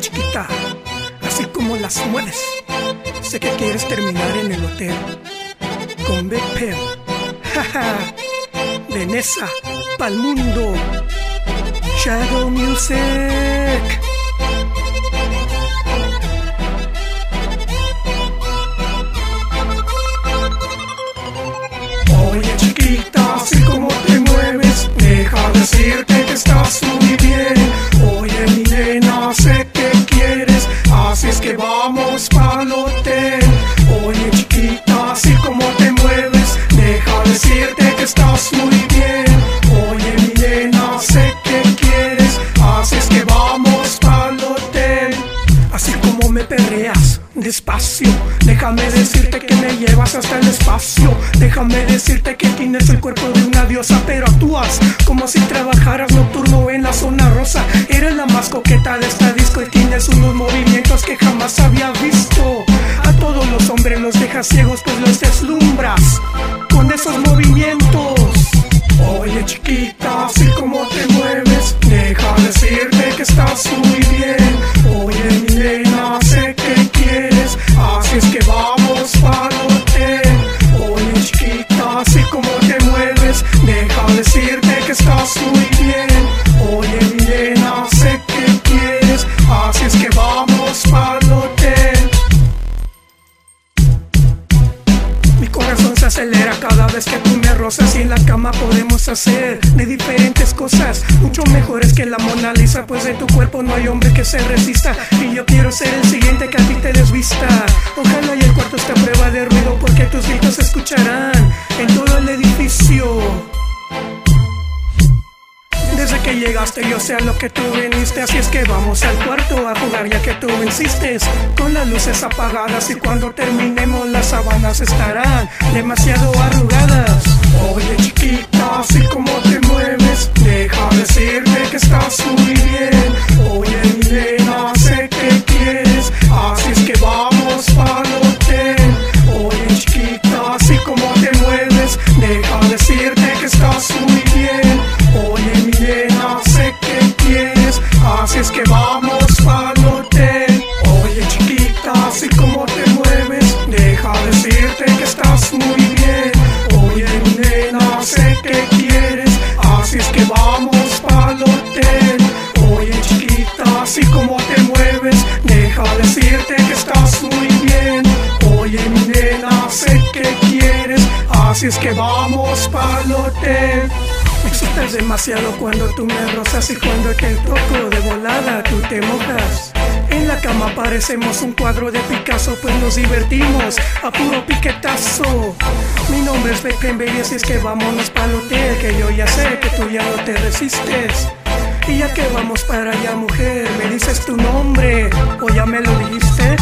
Chiquita, así como las mueves, sé que quieres terminar en el hotel con Big Pill. Nessa pa'l mundo. Shadow Music. Estás muy bien. Oye mi nena, sé que quieres, así es que vamos pa'l hotel. Así como me perreas despacio, déjame decirte que me llevas hasta el espacio. Déjame decirte que tienes el cuerpo de una diosa, pero actúas como si trabajaras nocturno en la zona rosa. Eres la más coqueta de esta disco y tienes unos movimientos que jamás había visto. Todos los hombres los dejas ciegos, pues los deslumbras con esos movimientos. Corazón se acelera cada vez que tú me rozas y en la cama podemos hacer de diferentes cosas mucho mejores que la Mona Lisa, pues de tu cuerpo no hay hombre que se resista y yo quiero ser el siguiente que a ti te desvista. Ojalá y el cuarto esté a prueba de ruido porque tus gritos se escucharán que llegaste yo sé a lo que tú viniste Así es que vamos al cuarto a jugar ya que tú insistes. Con las luces apagadas y cuando terminemos las sábanas estarán demasiado arrugadas. Oye chiquita, así como te mueves Deja decirte que estás muy bien. Oye mi nena, sé que quieres Así es que vamos pa'l hotel. Oye chiquita, así como te mueves Deja decirte que estás muy bien. Oye mi nena, Así es que vamos pa'l hotel Oye chiquita, así como te mueves Deja decirte que estás muy bien. Oye nena, sé que quieres Así es que vamos pa'l hotel Oye chiquita, así como te mueves Deja decirte que estás muy bien. Oye nena, sé que quieres Así es que vamos pa'l hotel me excitas demasiado cuando tú me rozas y cuando te toco de volada tú te mojas. En la cama parecemos un cuadro de Picasso, pues nos divertimos a puro piquetazo. Mi nombre es Baby, así es que vámonos para el que yo ya sé que tú ya no te resistes. Y ya que vamos para allá, mujer, me dices tu nombre o ya me lo dijiste.